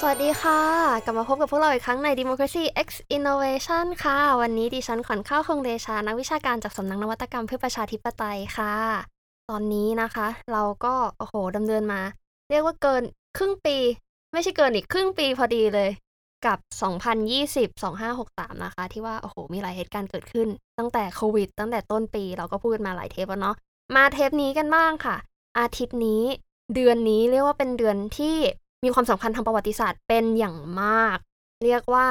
สวัสดีค่ะ กลับมาพบกับพวกเราอีกครั้งใน Democracy X Innovation ค่ะ วันนี้ดิฉันขวัญข้าวคงเดชา นักวิชาการจากสำนักนวัตกรรมเพื่อประชาธิปไตยค่ะ ตอนนี้นะคะ เราก็ โอ้โหดำเนินมา เรียกว่าเกินครึ่งปี ไม่ใช่เกินอีกครึ่งปีพอดีเลย กับ 2020 2563 นะคะ ที่ว่า โอ้โห มีหลายเหตุการณ์เกิดขึ้น ตั้งแต่โควิด ตั้งแต่ต้นปี เราก็พูดกันมาหลายเทปแล้วเนาะ มาเทปนี้กันบ้างค่ะ อาทิตย์นี้ เดือนนี้เรียกว่าเป็นเดือนที่ มีความสำคัญทางประวัติศาสตร์เป็นอย่างมาก เรียกว่า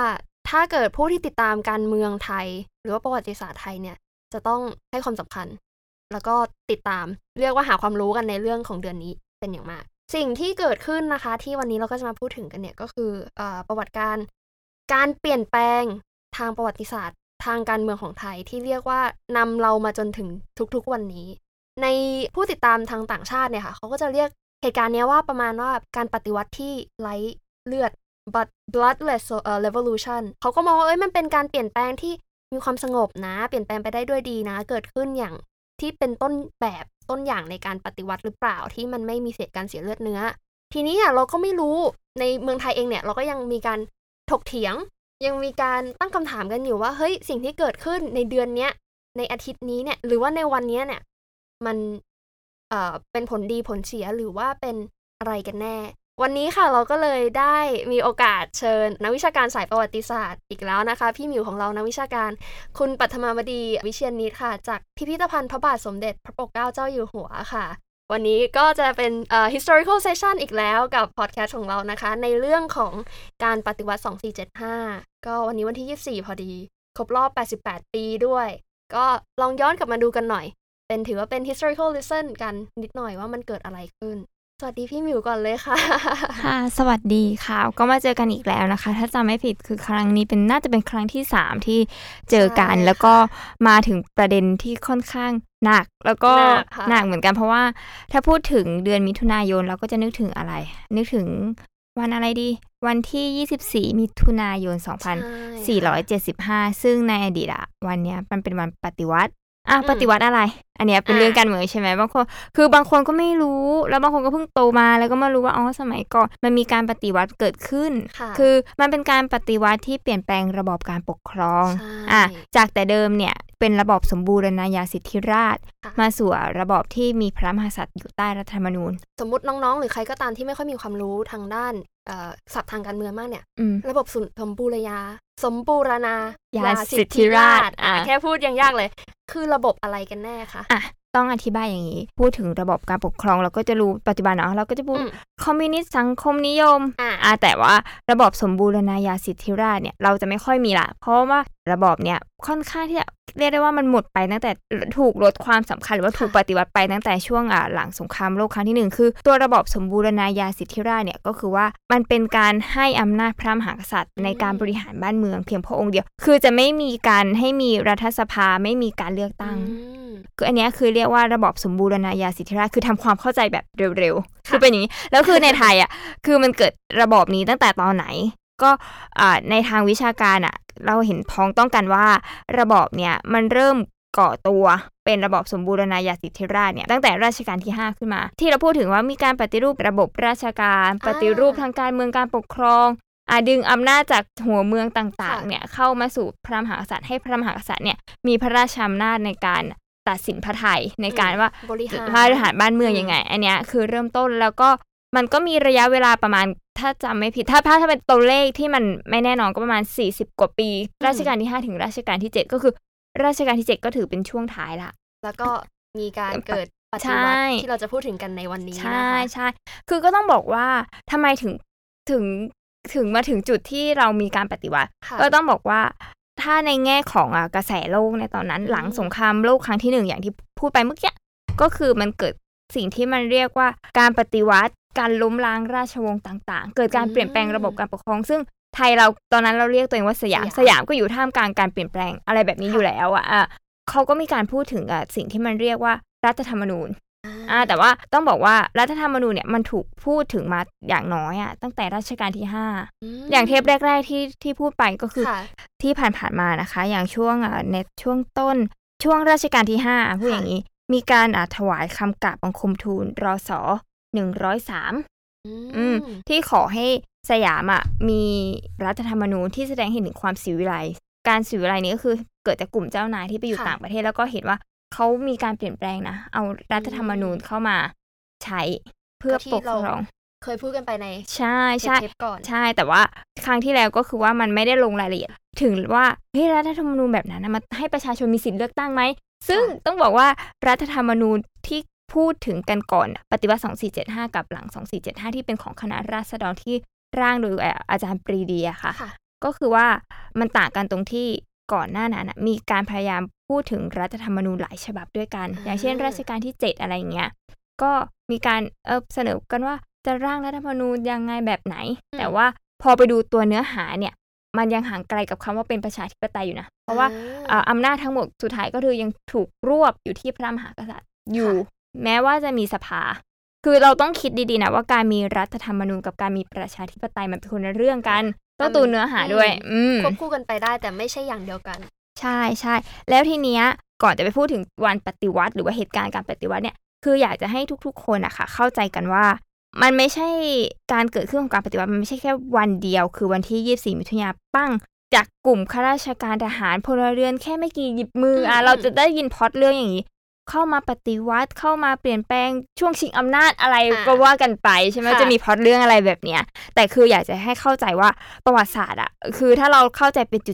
ถ้าเกิดผู้ที่ติดตามการเมืองไทย หรือว่าประวัติศาสตร์ไทยเนี่ยจะต้องให้ความสำคัญ แล้วก็ติดตามเรียกว่าหาความรู้กันในเรื่องของเดือนนี้เป็นอย่างมาก สิ่งที่เกิดขึ้นนะคะ ที่วันนี้เราก็จะมาพูดถึงกันเนี่ยก็คืออประวัติการการเปลี่ยนแปลงทางประวัติศาสตร์ ทางการเมืองของไทยที่เรียกว่านำเรามาจนถึงทุกๆวันนี้ ในผู้ติดตามทางต่างชาติเนี่ยค่ะเขาก็จะเรียก เหตุการณ์นี้ว่าประมาณว่าการปฏิวัติที่ไร้เลือด but bloodless revolution เขาก็มองว่าเอ้ยมันเป็นการเปลี่ยนแปลงที่มีความสงบนะ เปลี่ยนแปลงไปได้ด้วยดีนะ เกิดขึ้นอย่างที่เป็นต้นแบบต้นอย่างในการปฏิวัติหรือเปล่าที่มันไม่มีเสียการเสียเลือดเนื้อ ทีนี้อะเราก็ไม่รู้ในเมืองไทยเองเนี่ย เราก็ยังมีการถกเถียง ยังมีการตั้งคำถามกันอยู่ว่าเฮ้ยสิ่งที่เกิดขึ้นในเดือนเนี้ยในอาทิตย์นี้เนี่ยหรือว่าในวันนี้เนี่ยมัน เป็นผลดีผลเสียหรือว่าเป็นอะไรกันแน่ วันนี้ค่ะเราก็เลยได้มีโอกาสเชิญนักวิชาการสายประวัติศาสตร์อีกแล้วนะคะ พี่หมิวของเรานักวิชาการ คุณปัทมาวดีวิเชียนนิดค่ะ จากพิพิธภัณฑ์พระบาทสมเด็จพระปกเกล้าเจ้าอยู่หัวค่ะ วันนี้ก็จะเป็น uh, historical session อีกแล้วกับพอดแคสต์ของเรานะคะ ในเรื่องของการปฏิวัติ 2475 ก็วันนี้วันที่ 24 พอดี ครบรอบ 88 ปีด้วย ก็ลองย้อนกลับมาดูกันหน่อย เป็นถือว่าเป็น historical lesson กันนิดหน่อยว่ามันเกิดอะไรขึ้น สวัสดีพี่หมิวก่อนเลยค่ะ ค่ะ สวัสดีค่ะ ก็มาเจอกันอีกแล้วนะคะ ถ้าจำไม่ผิดคือครั้งนี้เป็นน่าจะเป็นครั้งที่สามที่เจอกันแล้วก็มาถึงประเด็นที่ค่อนข้างหนักแล้วก็หนักเหมือนกันเพราะว่าถ้าพูดถึงเดือนมิถุนายนเราก็จะนึกถึงอะไร นึกถึงวันอะไรดี วันที่ 24 มิถุนายน 2475 ซึ่งในอดีตอะวันนี้มันเป็นวันปฏิวัติ อะปฏิวัติอะไร อันเนี้ยเป็นเรื่องการเมืองใช่ไหมบางคนคือบางคนก็ไม่รู้ แล้วบางคนก็เพิ่งโตมาแล้วก็มารู้ว่าอ๋อสมัยก่อนมันมีการปฏิวัติเกิดขึ้น คือมันเป็นการปฏิวัติที่เปลี่ยนแปลงระบอบการปกครองอะจากแต่เดิมเนี่ยเป็นระบอบสมบูรณาญาสิทธิราช มาสู่ระบอบที่มีพระมหากษัตริย์อยู่ใต้รัฐธรรมนูญ สมมติน้องๆ หรือใครก็ตามที่ไม่ค่อยมีความรู้ทางด้านศัพท์ทางการเมืองมากเนี่ย ระบบสมบูรณา สมบูรณาญาสิทธิราชแค่พูดยังยากเลย คือระบบอะไรกันแน่คะอะต้องอธิบายอย่างนี้ พูดถึงระบบการปกครองเราก็จะรู้ปัจจุบันเนาะเราก็จะพูดคอมมิวนิสต์สังคมนิยมอ่าแต่ว่าระบบสมบูรณาญาสิทธิราชเนี่ยเราจะไม่ค่อยมีละ เพราะว่า ระบอบเนี่ยค่อนข้างที่จะเรียกได้ว่ามันหมดไปตั้งแต่ถูกลดความสำคัญหรือว่าถูกปฏิวัติไปตั้งแต่ช่วงอ่าหลังสงครามโลกครั้งที่หนึ่งคือ ตัวระบอบสมบูรณาญาสิทธิราชเนี่ยก็คือว่ามันเป็นการให้อำนาจพระมหากษัตริย์ ในการบริหารบ้านเมืองเพียงพระองค์เดียว คือจะไม่มีการให้มีรัฐสภาไม่มีการเลือกตั้งคืออันนี้คือเรียกว่าระบอบสมบูรณาญาสิทธิราชคือทำความเข้าใจแบบเร็วๆคือเป็นอย่างนี้แล้วคือในไทยอะคือมันเกิดระบอบนี้ตั้งแต่ตอนไหนก็ในทางวิชาการอะ เราเห็นพ้องต้องกันว่า ระบอบเนี่ยมันเริ่มก่อตัวเป็นระบอบสมบูรณาญาสิทธิราชเนี่ยตั้งแต่รัชกาลที่ 5 ขึ้นมา ที่เราพูดถึงว่ามีการปฏิรูประบบราชการ ปฏิรูปทางการเมืองการปกครองอาดึงอำนาจจากหัวเมืองต่างๆเนี่ยเข้ามาสู่พระมหากษัตริย์ให้พระมหากษัตริย์เนี่ยมีพระราชอำนาจในการตัดสินพระไทยในการว่าบริหารบ้านเมืองยังไง อันเนี้ยคือเริ่มต้นแล้วก็มันก็มีระยะเวลาประมาณ ถ้าจำไม่ผิดถ้าถ้าเป็นตัวเลขที่มันไม่แน่นอนก็ประมาณ 40 กว่าปีราชการที่ 5 ถึงราชการที่ 7 ก็คือราชการที่ 7 ก็ถือเป็นช่วงท้ายละแล้วก็มีการเกิดปฏิวัติที่เราจะพูดถึงกันในวันนี้ใช่ใช่คือก็ต้องบอกว่าทำไมถึงถึงถึงมาถึงจุดที่เรามีการปฏิวัติ ก็ต้องบอกว่าถ้าในแง่ของกระแสโลกในตอนนั้น หลังสงครามโลกครั้งที่หนึ่งอย่างที่พูดไปเมื่อกี้ก็คือมันเกิดสิ่งที่มันเรียกว่าการปฏิวัติ การล้มล้างราชวงศ์ต่างๆ เกิดการเปลี่ยนแปลงระบบการปกครอง ซึ่งไทยเราตอนนั้นเราเรียกตัวเองว่าสยามสยามก็อยู่ท่ามกลางการเปลี่ยนแปลงอะไรแบบนี้อยู่แล้วอะเขาก็มีการพูดถึงอะสิ่งที่มันเรียกว่ารัฐธรรมนูญอ่าแต่ว่าต้องบอกว่ารัฐธรรมนูญเนี่ยมันถูกพูดถึงมาอย่างน้อยอะตั้งแต่รัชกาลที่ห้าอย่างเทปแรก ๆที่ที่พูดไปก็คือที่ผ่านๆมานะคะ อย่างช่วงอ่าในช่วงต้นช่วงรัชกาลที่ห้าพูดอย่างนี้มีการอ่าถวายคำกราบบังคมทูลรอสอ หนึ่งร้อยสามที่ขอให้สยามอะมีรัฐธรรมนูญที่แสดงเห็นถึงความสิวิไลการสิวิไลนี้ก็คือเกิดจากกลุ่มเจ้านายที่ไปอยู่ต่างประเทศแล้วก็เห็นว่าเขามีการเปลี่ยนแปลงนะเอารัฐธรรมนูญเข้ามาใช้เพื่อปกครอง เคยพูดกันไปใน ใช่ใช่เทปก่อนใช่แต่ว่าครั้งที่แล้วก็คือว่ามันไม่ได้ลงรายละเอียด ถึงว่าเฮ้ยรัฐธรรมนูญแบบนั้นนะมันให้ประชาชนมีสิทธิ์เลือกตั้งไหมซึ่งต้องบอกว่ารัฐธรรมนูญที่ พูดถึงกันก่อนปฏิวัติ 2475 กับหลัง 2475 ที่เป็นของคณะราษฎรที่ร่างโดยอาจารย์ปรีดีอะค่ะค่ะก็คือว่ามันต่างกันตรงที่ก่อนหน้านั้นนะมีการพยายามพูดถึงรัฐธรรมนูญหลายฉบับด้วยกันอ่าอย่างเช่นรัชกาลที่ 7 อะไรอย่างเงี้ย ก็มีการเออเสนอกันว่าจะร่างรัฐธรรมนูญยังไงแบบไหน แต่ว่าพอไปดูตัวเนื้อหาเนี่ย มันยังห่างไกลกับคำว่าเป็นประชาธิปไตยอยู่นะ เพราะว่าอ่าอ่าอำนาจทั้งหมดสุดท้ายก็คือยังถูกรวบอยู่ที่พระมหากษัตริย์อยู่ค่ะ แม้ว่าจะมีสภา คือเราต้องคิดดีๆนะว่าการมีรัฐธรรมนูญกับการมีประชาธิปไตยมันเป็นคนละเรื่องกันต้องดูเนื้อหาด้วยอืมควบคู่กันไปได้แต่ไม่ใช่อย่างเดียวกัน ใช่ใช่แล้วทีเนี้ยก่อนจะไปพูดถึงวันปฏิวัติ หรือว่าเหตุการณ์การปฏิวัติเนี่ยคืออยากจะให้ทุกๆ คนอะค่ะเข้าใจกันว่า มันไม่ใช่การเกิดขึ้นของการปฏิวัติมันไม่ใช่แค่วันเดียว คือวันที่ 24 มิถุนายนปั้ง จากกลุ่มข้าราชการทหารพลเรือนแค่ไม่กี่หยิบมืออะอืมเราจะได้ยินพล็อดเรื่องอย่างนี้ เข้ามาปฏิวัติเข้ามาเปลี่ยนแปลงช่วงชิงอำนาจอะไรก็ว่ากันไปใช่ไหมจะมีพล็อตเรื่องอะไรแบบเนี้ยแต่คืออยากจะให้เข้าใจว่าประวัติศาสตร์อะคือถ้าเราเข้าใจเป็นจุ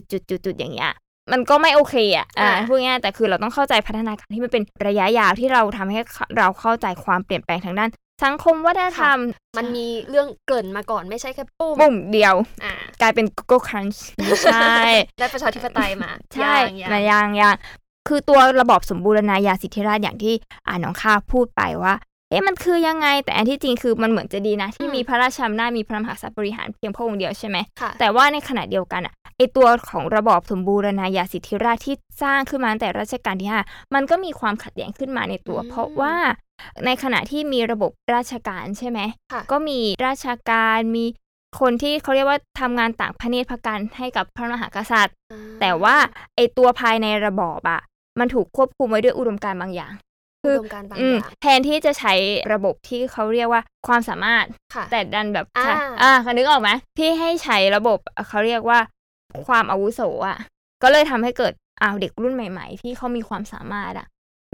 ดๆๆๆอย่างเงี้ยมันก็ไม่โอเคอะอ่าอ่าพูดง่ายๆแต่คือเราต้องเข้าใจพัฒนาการที่มันเป็นระยะยาวที่เราทำให้เราเข้าใจความเปลี่ยนแปลงทางด้าน สังคมวัฒนธรรม มันมีเรื่องเกรินมาก่อนไม่ใช่แค่ปุ้มปุ่มเดียวอ่ากลายเป็น Google Crunch ไม่ใช่ ได้ประชาธิปไตยมา ใช่อย่างอย่างมายังยัง คือตัวระบอบสมบูรณาญาสิทธิราชย์อย่างที่อ่าน้องข้าพูดไปว่า เอ๊ะมันคือยังไง แต่อันที่จริงคือมันเหมือนจะดีนะ ที่มีพระราชอำนาจมีพระมหากษัตริย์บริหารเพียงพระองค์เดียวใช่ไหมค่ะแต่ว่าในขณะเดียวกันอะไอตัวของระบอบสมบูรณาญาสิทธิราชย์ที่สร้างขึ้นมาตั้งแต่รัชกาลที่ห้ามันก็มีความขัดแย้งขึ้นมาในตัวอืมเพราะว่าในขณะที่มีระบบราชการใช่ไหมค่ะก็มีราชการมีคนที่เขาเรียกว่าทำงานต่างพระเนตรพระกันให้กับพระมหากษัตริย์อ่แต่ว่าไอตัวภายในระบอบอะ มันถูกควบคุมไว้ด้วยอุดมการณ์บางอย่าง คือุอดมการณ์บางอือมย่างแทนที่จะใช้ระบบที่เขาเรียกว่าความสามารถค่ะแต่ดันแบบอ่าใช่อ่าคันนึกออกไหมที่ให้ใช้ระบบเขาเรียกว่าความอาวุโสอะ ก็เลยทำให้เกิดอ้าวเด็กรุ่นใหม่ ๆ ที่เขามีความสามารถอะ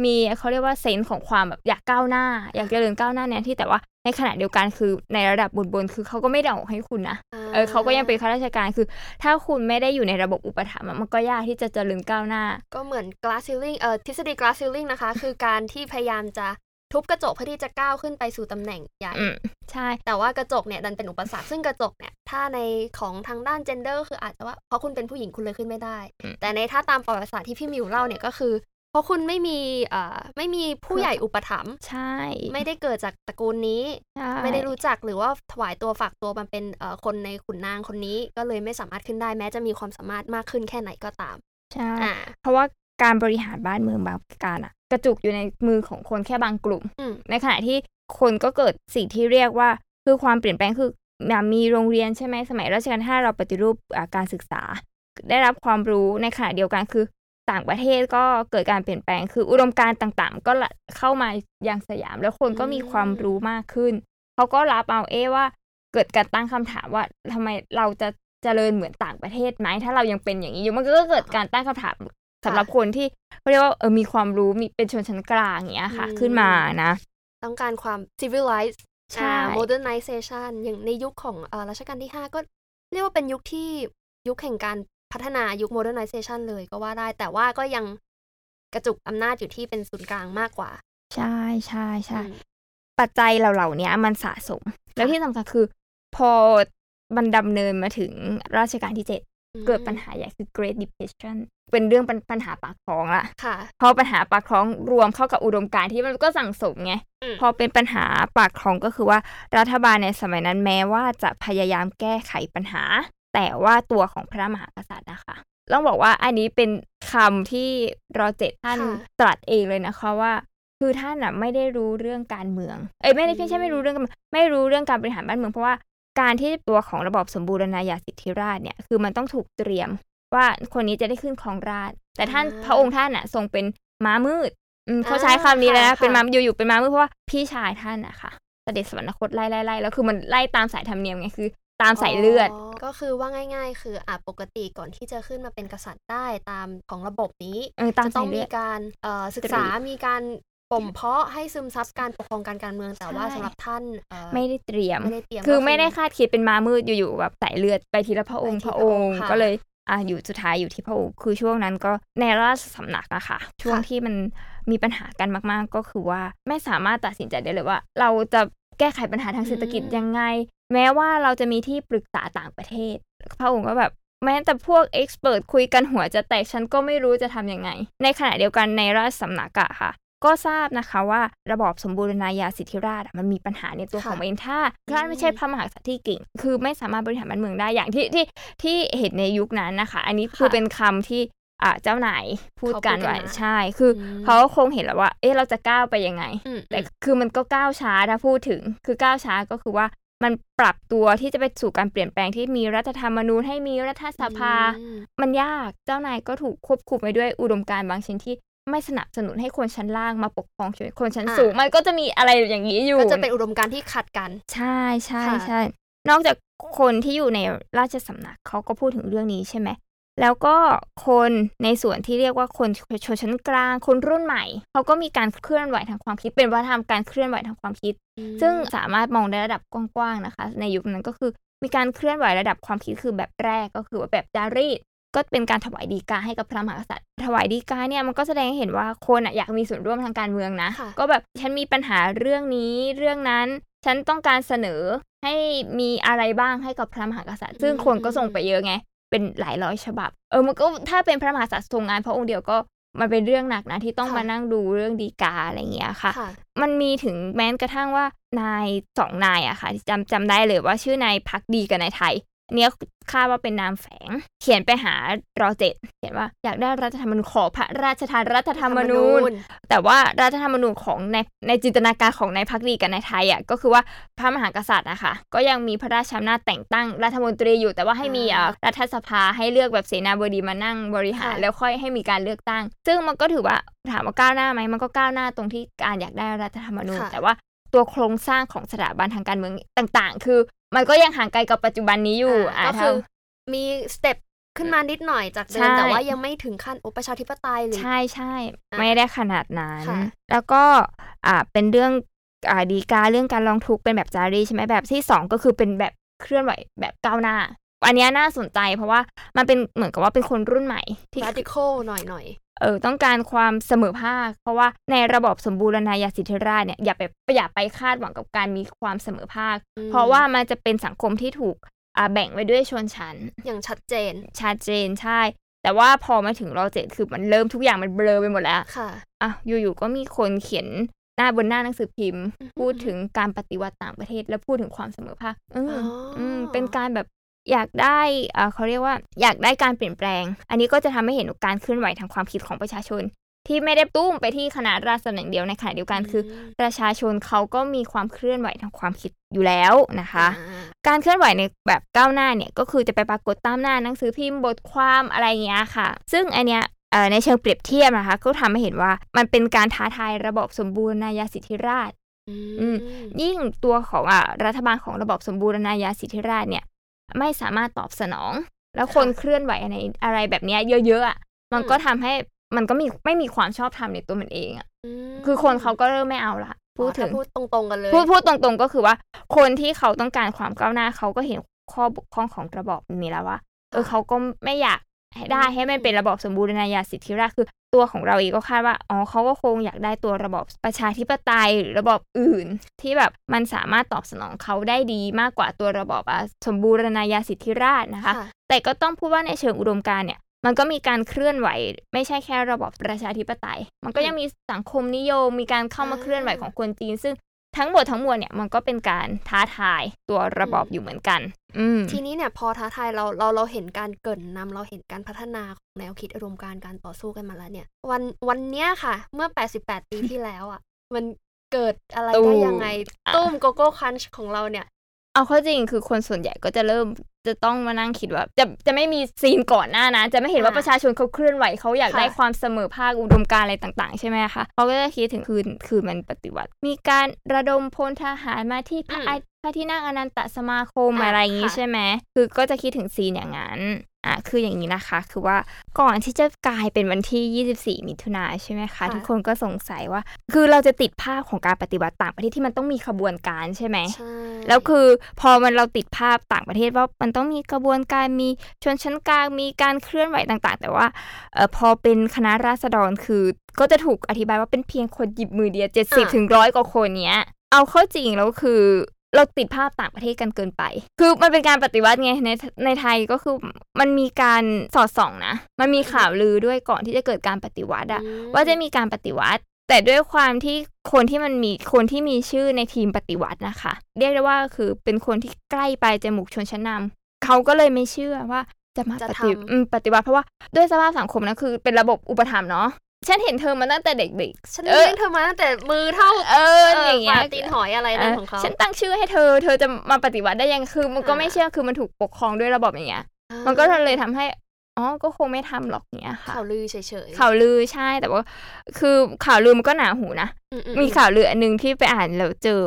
มีเขาเรียกว่าเซนส์ของความแบบอยากก้าวหน้า อยากเจริญก้าวหน้าเนี่ยที่แต่ว่าในขณะเดียวกันคือในระดับบนๆคือเขาก็ไม่ได้ออกให้คุณนะเออเขาก็ยังเป็นข้าราชการคือ ถ้าคุณไม่ได้อยู่ในระบบอุปถัมภ์อะมันก็ยากที่จะเจริญก้าวหน้า ก็เหมือน glass ceiling เอ่อทฤษฎี glass ceiling นะคะ คือการที่พยายามจะทุบกระจกเพื่อที่จะก้าวขึ้นไปสู่ตำแหน่งใหญ่อืมใช่ แต่ว่ากระจกเนี่ยดันเป็นอุปสรรคซึ่งกระจกเนี่ยถ้าในของทางด้าน gender คืออาจจะว่าเพราะคุณเป็นผู้หญิงคุณเลยขึ้นไม่ได้อืมแต่ในถ้าตามประวัติศาสตร์ที่พี่มิวเล่าเนี่ยก็คือ เพราะคุณไม่มีเอ่อไม่มีผู้ใหญ่อุปถัมภ์ใช่ ไม่ได้เกิดจากตระกูลนี้ใช่ไม่ได้รู้จักหรือว่าถวายตัวฝากตัวมาเป็นเอ่อคนในขุนนางคนนี้ ก็เลยไม่สามารถขึ้นได้แม้จะมีความสามารถมากขึ้นแค่ไหนก็ตามใช่อ่าเพราะว่าการบริหารบ้านเมืองบางการอะกระจุกอยู่ในมือของคนแค่บางกลุ่มอืมในขณะที่คนก็เกิดสิ่งที่เรียกว่าคือความเปลี่ยนแปลงคืออะมีโรงเรียนใช่ไหมสมัยรัชกาลที่ห้าเราปฏิรูปอะการศึกษา ได้รับความรู้ในขณะเดียวกันคือ ต่างประเทศก็เกิดการเปลี่ยนแปลง คืออุดมการณ์ต่างๆ ก็ละเข้ามายังสยาม แล้วคนก็มีความรู้มากขึ้น เขาก็รับเอาเอะว่าเกิดการตั้งคำถามว่าทำไมเราจะเจริญเหมือนต่างประเทศไหมถ้าเรายังเป็นอย่างนี้อยู่มันก็เกิดการตั้งคำถามสำหรับคนที่เขาเรียกว่าเออมีความรู้มีเป็นชนชั้นกลางอย่างเงี้ยค่ะอืมขึ้นมานะ ต้องการความ civilized ใช่อ่า modernization อย่างในยุคของเอ่อรัชกาลที่ 5 ก็เรียกว่าเป็นยุคที่ยุคแห่งการ พัฒนายุค modernization เลยก็ว่าได้ แต่ว่าก็ยังกระจุกอำนาจอยู่ที่เป็นศูนย์กลางมากกว่า ใช่ใช่ใช่อืมปัจจัยเหล่าๆเนี้ยมันสะสม แล้วที่สำคัญคือ พอมันดำเนินมาถึงรัชกาลที่เจ็ดเกิดปัญหาใหญ่คือ Great Depression เป็นเรื่องปัญปัญหาปากท้องละค่ะพอปัญหาปากท้องรวมเข้ากับอุดมการณ์ที่มันก็สั่งสมไงอืมพอเป็นปัญหาปากท้องก็คือว่ารัฐบาลในสมัยนั้นแม้ว่าจะพยายามแก้ไขปัญหา แต่ว่าตัวของพระมหากษัตริย์นะคะต้องบอกว่าอันนี้เป็นคำที่รอเจ็ดท่านค่ะตรัสเองเลยนะคะว่า คือท่านอะไม่ได้รู้เรื่องการเมือง เอ้ยไม่ได้ไม่ใช่ไม่รู้เรื่องการเมืองไม่รู้เรื่องการบริหารบ้านเมืองเพราะว่าการที่ตัวของระบอบสมบูรณาญาสิทธิราชย์เนี่ยคือมันต้องถูกเตรียมว่าคนนี้จะได้ขึ้นครองราชย์แต่ท่านอ่าพระองค์ท่านอะทรงเป็นม้ามืดอืมเขาอ่าใช้คำนี้เลยนะค่ะเป็นม้าอยู่ๆเป็นม้ามืดเพราะว่าพี่ชายท่านอะค่ะเสด็จสวรรคตไล่ไล่ไล่แล้วคือมันไล่ตามสายธรรมเนียมไงคือ ตามสายเลือด ก็คือว่าง่าย ๆ คืออะปกติก่อนที่จะขึ้นมาเป็นกษัตริย์ได้ตามของระบบนี้เออตามจะต้สาอยงเลืมีอดการเอ่อศึกษามีการบ่มเพาะให้ซึมซับการปกครองการการเมืองแต่ว่าใช่สำหรับท่านเอ่อไม่ได้เตรียมไม่ได้เตรียม คือก็ไม่ได้คาดคิดเป็นมามืดอยู่ๆแบบสายเลือดไปทีละพระองค์ไปทีพละระองค์องค์ค่ะก็เลยอะอยู่สุดท้ายอยู่ที่พระองค์คือช่วงนั้นก็ในราชสำนักอะค่ะ ช่วงที่มันมีปัญหากันมาก ๆ ก็คือว่าไม่สามารถตัดสินใจได้เลยว่า เราจะแก้ไขปัญหาทางเศรษฐกิจยังไง แม้ว่าเราจะมีที่ปรึกษาต่างประเทศ พระองค์ก็แบบแม้แต่พวกเอ็กซ์เพรสคุยกันหัวจะแตกฉันก็ไม่รู้จะทำยังไง ในขณะเดียวกันในราชสำนักอะค่ะ ก็ทราบนะคะว่าระบอบสมบูรณาญาสิทธิราชอะมันมีปัญหาในตัวของค่ะเองถ้าท่านไม่ใช่พระมหากษัตริย์ที่เก่ง คือไม่สามารถบริหารบ้านเมืองได้อย่างที่ที่ที่เห็นในยุคนั้นนะคะ อันนี้คือค่ะเป็นคำที่อ่าเจ้านายพูดกันเขาพูดกันไว้นะใช่ คืออมเขาก็คงเห็นแล้วว่า เอ๊ะเราจะก้าวไปยังไงอืมแต่คือมันก็ก้าวช้าถ้าพูดถึง คือก้าวช้าก็คือว่า มันปรับตัวที่จะไปสู่การเปลี่ยนแปลงที่มีรัฐธรรมนูญให้มีรัฐสภาอืมมันยากเจ้านายก็ถูกควบคุมไปด้วยอุดมการณ์บางชิ้นที่ไม่สนับสนุนให้คนชั้นล่างมาปกครองชีวิตคนชั้นอะสูง มันก็จะมีอะไรอย่างนี้อยู่ ก็จะเป็นอุดมการณ์ที่ขัดกัน ใช่ใช่ค่ะใช่นอกจากคนที่อยู่ในราชสำนักเขาก็พูดถึงเรื่องนี้ใช่ไหม แล้วก็คนในส่วนที่เรียกว่าคนชนชั้นกลาง คนรุ่นใหม่เขาก็มีการเคลื่อนไหวทางความคิดเป็นวัฒนธรรมการเคลื่อนไหวทางความคิด ซึ่งสามารถมองในระดับกว้างๆนะคะ ในยุคนั้นก็คือมีการเคลื่อนไหวระดับความคิดคือแบบแรกก็คือว่าแบบจารีตก็เป็นการถวายดีกาให้กับพระมหากษัตริย์ ถวายดีกาเนี่ยมันก็แสดงให้เห็นว่าคนอะอยากมีส่วนร่วมทางการเมืองนะค่ะก็แบบฉันมีปัญหาเรื่องนี้เรื่องนั้น ฉันต้องการเสนอให้มีอะไรบ้างให้กับพระมหากษัตริย์ ซึ่งคนก็ส่งไปเยอะไง เป็นหลายร้อยฉบับ เออมันก็ถ้าเป็นพระมหากษัตริย์ทรงงานพระองค์เดียวก็มันเป็นเรื่องหนักนะที่ต้องค่ะมานั่งดูเรื่องดีกาอะไรอย่างเงี้ยค่ะค่ะ มันมีถึงแม้กระทั่งว่านายสองนายอะค่ะที่จำจำได้เลยว่าชื่อนายพักดีกับนายไทยอัน เนี้ยคาดว่าเป็นนามแฝง เขียนไปหารอเจ็ดเขียนว่าอยากได้รัฐธรรมนูญขอพระราชทานรัฐธรรมนูญ แต่ว่ารัฐธรรมนูญของในในจินตนาการของนายพักดีกับนายไทยอะก็คือว่าพระมหากษัตริย์นะคะก็ยังมีพระราชอำนาจแต่งตั้งรัฐมนตรีอยู่ แต่ว่าให้มีอ่าเอ่อรัฐสภาให้เลือกแบบเสนาบดีมานั่งบริหารค่ะแล้วค่อยให้มีการเลือกตั้ง ซึ่งมันก็ถือว่าถามว่าก้าวหน้าไหมมันก็ก้าวหน้าตรงที่การอยากได้รัฐธรรมนูญค่ะแต่ว่า ตัวโครงสร้างของสถาบันทางการเมืองต่าง ๆ คือ มันก็ยังห่างไกลกับปัจจุบันนี้อยู่อ่าอ่าก็ถ้าคือมีสเต็ปขึ้นมานิดหน่อยจากเดิใช่มแต่ว่ายังไม่ถึงขั้นอุปชาธิปไตยหรือใช่ใช่อะไม่ได้ขนาดนั้นค่ะแล้วก็อ่าเป็นเรื่องอ่าดีกาเรื่องการร้องทุกข์เป็นแบบจารีตใช่ไหมแบบที่สองก็คือเป็นแบบเคลื่อนไหวแบบก้าวหน้า อันเนี้ยน่าสนใจเพราะว่ามันเป็นเหมือนกับว่าเป็นคนรุ่นใหม่ที่ radical หน่อยหน่อยเออต้องการความเสมอภาค เพราะว่าในระบอบสมบูรณาญาสิทธิราชย์เนี่ยอย่าไปอย่าไปคาดหวังกับการมีความเสมอภาคอืมเพราะว่ามันจะเป็นสังคมที่ถูกอ่าแบ่งไว้ด้วยชนชั้น อย่างชัดเจน ชัดเจนใช่ แต่ว่าพอมาถึงรอเจ็ดคือมันเริ่มทุกอย่างมันเบลอไปหมดแล้วค่ะอะอยู่ๆก็มีคนเขียนหน้าบนหน้าหนังสือพิมพ์อือฮึพูดถึงการปฏิวัติต่างประเทศ แล้วพูดถึงความเสมอภาคเอออ๋ออืมเป็นการแบบ อยากได้อ่าเขาเรียกว่าอยากได้การเปลี่ยนแปลง อันนี้ก็จะทำให้เห็นการเคลื่อนไหวทางความคิดของประชาชน ที่ไม่ได้ตุ้มไปที่คณะราษฎรอย่างเดียวในขณะเดียวกันคือมประชาชนเขาก็มีความเคลื่อนไหวทางความคิดอยู่แล้วนะคะอ่าการเคลื่อนไหวในแบบก้าวหน้าเนี่ยก็คือจะไปปรากฏตามหน้าหนังสือพิมพ์บทความอะไรเงี้ยค่ะ ซึ่งอันเนี้ยเอ่อในเชิงเปรียบเทียบนะคะ ก็ทำให้เห็นว่ามันเป็นการท้าทายระบอบสมบูรณาญาสิทธิราชย์อืมยิ่งตัวของอะรัฐบาลของระบอบสมบูรณาญาสิทธิราชย์เนี่ย ไม่สามารถตอบสนอง แล้วคนเคลื่อนไหวในอะไรแบบเนี้ยเยอะๆอะมันก็ทำให้มันก็มีไม่มีความชอบธรรมในตัวมันเองอะมคือคนเขาก็เริ่มไม่เอาละพูดถึงอ๋อถ้าพูดตรงๆกันเลยพูดพูดตรงๆก็คือว่า คนที่เขาต้องการความก้าวหน้าเขาก็เห็นข้อบกพร่องของระบอบนี้แล้วว่าเออเขาก็ไม่อยาก ให้ได้ให้มันเป็นระบอบสมบูรณาญาสิทธิราชย์คือตัวของเราเองก็คาดว่าอ๋อเขาก็คงอยากได้ตัวระบอบประชาธิปไตยหรือระบอบอื่น ที่แบบมันสามารถตอบสนองเขาได้ดีมากกว่าตัวระบอบอะสมบูรณาญาสิทธิราชย์นะคะค่ะแต่ก็ต้องพูดว่าในเชิงอุดมการณ์เนี่ยมันก็มีการเคลื่อนไหว ไม่ใช่แค่ระบอบประชาธิปไตย มันก็ยังมีสังคมนิยมมีการเข้ามาอ่าเคลื่อนไหวของคนจีน ซึ่งทั้งหมดทั้งมวลเนี่ยมันก็เป็นการท้าทายตัวระบอบอืมอยู่เหมือนกันอืม ทีนี้เนี่ยพอท้าทายเราเราเราเห็นการเกริดนำเราเห็นการพัฒนาของแนวคิดอุดมการณ์การต่อสู้กันมาแล้วเนี่ย วันวันเนี้ยค่ะ เมื่อ 88 ปีที่แล้วอะ มันเกิดอะไรตูได้มยังไงอะตุ้มโกโก้คันช์ของเราเนี่ย เอาเข้าจริงคือคนส่วนใหญ่ก็จะเริ่มจะต้องมานั่งคิดว่า จะจะไม่มีซีนก่อนหน้านะ จะไม่เห็นว่าอ่าประชาชนเขาเคลื่อนไหวเขาอยากค่ะได้ความเสมอภาคอุดมการณ์อะไรต่าง ๆ ใช่ไหมคะเขาก็จะคิดถึงคืนคืนมันปฏิวัติ มีการระดมพลทหารมาที่ภาค พระที่นั่งอนันตสมาคมอะอะไรอย่างงี้ค่ะใช่ไหมคือก็จะคิดถึงซีนอย่างนั้นอะคืออย่างนี้นะคะ คือว่าก่อนที่จะกลายเป็นวันที่ 24 มิถุนาใช่ไหมคะค่ะทุกคนก็สงสัยว่า คือเราจะติดภาพของการปฏิบัติต่างประเทศที่มันต้องมีขบวนการใช่ไหมใช่แล้วคือพอมันเราติดภาพต่างประเทศว่ามันต้องมีกระบวนการมีชนชั้นกลางมีการเคลื่อนไหวต่างๆ แต่ว่าเออพอเป็นคณะราษฎรคือ ก็จะถูกอธิบายว่าเป็นเพียงคนหยิบมือเดียวเจ็ดสิบถึงร้อยกว่าคนเนี้ยเอาเข้าจริงแล้วคือ เราติดภาพต่างประเทศกันเกินไป คือมันเป็นการปฏิวัติไงในในไทยก็คือมันมีการสอดส่องนะ มันมีข่าวลือด้วยก่อนที่จะเกิดการปฏิวัติอะอืมว่าจะมีการปฏิวัติ แต่ด้วยความที่คนที่มันมีคนที่มีชื่อในทีมปฏิวัตินะคะ เรียกได้ว่าคือเป็นคนที่ใกล้ไปลายจมูกชนชั้นนำเขาก็เลยไม่เชื่อว่าจะมาจะปฏิทำอืมปฏิวัติเพราะว่าด้วยสภาพสังคมนะคือเป็นระบบอุปถัมภ์เนาะ ฉันเห็นเธอมาตั้งแต่เด็กฉันเออเลี้ยงเธอมาตั้งแต่มือเท่าๆเอออย่างเงี้ยปลตีนหอยอะไรนั่นของเขา ฉันตั้งชื่อให้เธอ เธอจะมาปฏิวัติได้ยัง คือมันก็อ่าไม่เชื่อ คือมันถูกปกครองด้วยระบบอย่างเงี้ย มันก็เลยทำให้ อ๋อ ก็คงไม่ทำหรอกเนี้ยค่ะ ข่าวลือเฉยๆ ข่าวลือใช่ แต่ว่า คือข่าวลือมันก็หนาหูนะอือืมีข่าวลืออันหนึ่งที่ไปอ่านแล้วเจอ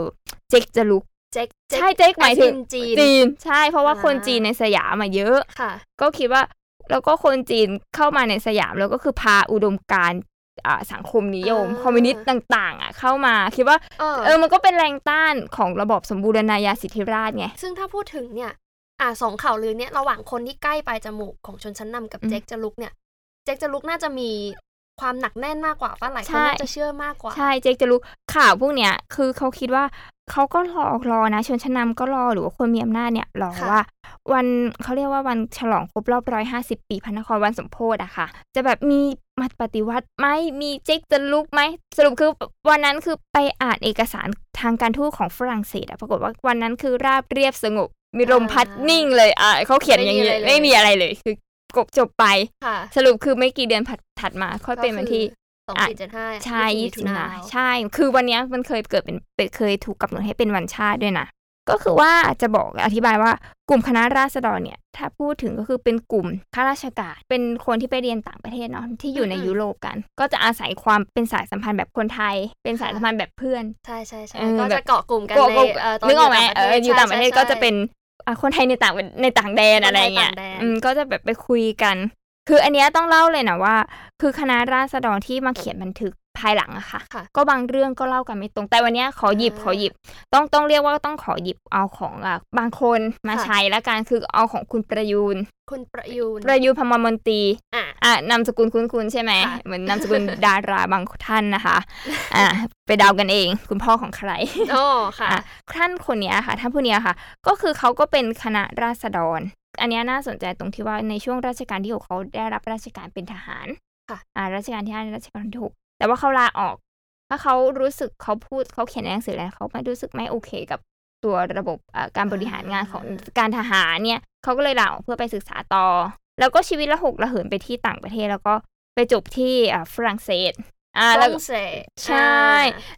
เจ๊กจะลุกเจ๊กใช่เจ๊กหมายถึงแอซินจีนจีน ใช่เพราะว่าอ่าคนจีนในสยามมาเยอะค่ะก็คิดว่า แล้วก็คนจีนเข้ามาในสยามแล้วก็คือพาอุดมการณ์อ่าสังคมนิยมอ่าคอมมิวนิสต์ต่างๆ อะ เข้ามาคิดว่าเออเออมันก็เป็นแรงต้านของระบอบสมบูรณาญาสิทธิราชย์ไง ซึ่งถ้าพูดถึงเนี่ยอ่าสองข่าวลือเนี่ยระหว่างคนที่ใกล้ปลายจมูกของชนชั้นนำกับอืมเจ๊กจะลุกเนี่ยเจ๊กจะลุกน่าจะมีความหนักแน่นมากกว่าป้าหลายคใช่นน่าจะเชื่อมากกว่า ใช่เจ๊กจะรู้ข่าวพวกเนี้ยคือเขาคิดว่า เขาก็รอรอนะ ชนชั้นนำก็รอหรือว่าคนมีอำนาจเนี่ยรอค่ะว่า วันเขาเรียกว่าวันฉลองครบรอบร้อยห้าสิบปีพระนครวันสมโพธิอะค่ะ จะแบบมีมาปฏิวัติไหมมีเจ๊กจะลุกไหมสรุปคือวันนั้นคือไปอ่านเอกสารทางการทูตของฝรั่งเศสอะปรากฏว่าวันนั้นคือราบเรียบสงบ มีลมพัดอ่านิ่นิ่งเลยอะเขาเขียนอย่างนี้ไม่มีอะไรเลยไม่มีอะไรเลยคือกบจบไปค่ะสรุปคือไม่กี่เดือนถัดมา ค่อยเป็นวันที่ส องอะสี่เจ็ดห้าใช่ยี่ยี่สิสิบบมิถุนานาใช่ คือวันเนี้ยมันเคยเกิดเป็นเป็นเคยถูกกำหนดให้เป็นวันชาติด้วยนะ ก็คือว่าจะบอกอธิบายว่ากลุ่มคณะราษฎรเนี่ย ถ้าพูดถึงก็คือเป็นกลุ่มข้าราชการ เป็นคนที่ไปเรียนต่างประเทศเนาะที่อยู่ในยุโรปกัน ก็จะอาศัยความเป็นสายสัมพันธ์แบบคนไทย เป็นสายสัมพันธ์แบบเพื่อน ใช่ใช่ใช่เออก็แบจะบเกาะกลุ่มกันก็ในก็เอ่อตอนนึกออกไหมเอออยู่ใช่ต่างประเทศใช่ก็จะเป็นอะคนไทยในต่างในต่างแดนคนไทยอะไรเงี้ยต่างแดนอืมก็จะแบบไปคุยกัน คืออันเนี้ยต้องเล่าเลยนะว่า คือคณะราษฎรที่มาเขียนบันทึกภายหลังอะค่ะค่ะก็บางเรื่องก็เล่ากันไม่ตรง แต่วันเนี้ยขอหยิบอ่าขอหยิบ ต้องต้องเรียกว่าต้องขอหยิบเอาของอะบางคนมาค่ะใช้ละกันคือเอาของคุณประยูน คุณประยูน ประยูนพมรมนตรีอะอะนามสกุลคุ้นๆใช่ไหมค่ะเหมือนนามสกุลดาราบางท่านนะคะ อะไปเดากันเอง คุณพ่อของใครโอ้ค่ะอะท่านคนเนี้ยค่ะ ท่านผู้เนี้ยค่ะ ก็คือเขาก็เป็นคณะราษฎร อันเนี้ยน่าสนใจตรงที่ว่าในช่วงราชการที่หกเขาได้รับราชการเป็นทหารค่ะอ่าราชการที่ห้าราชการที่หกแต่ว่าเขาลาออก ถ้าเขารู้สึกเขาพูดเขาเขียนในหนังสือแล้วเขาไม่รู้สึกไม่โอเคกับตัวระบบอ่าการบริหารงานของการทหารเนี่ยเขาก็เลยลาออกเพื่อไปศึกษาต่อ แล้วก็ชีวิตละหกระเหินไปที่ต่างประเทศแล้วก็ไปจบที่อ่าฝรั่งเศส อ่าฝแล้วรั่งเศสใช่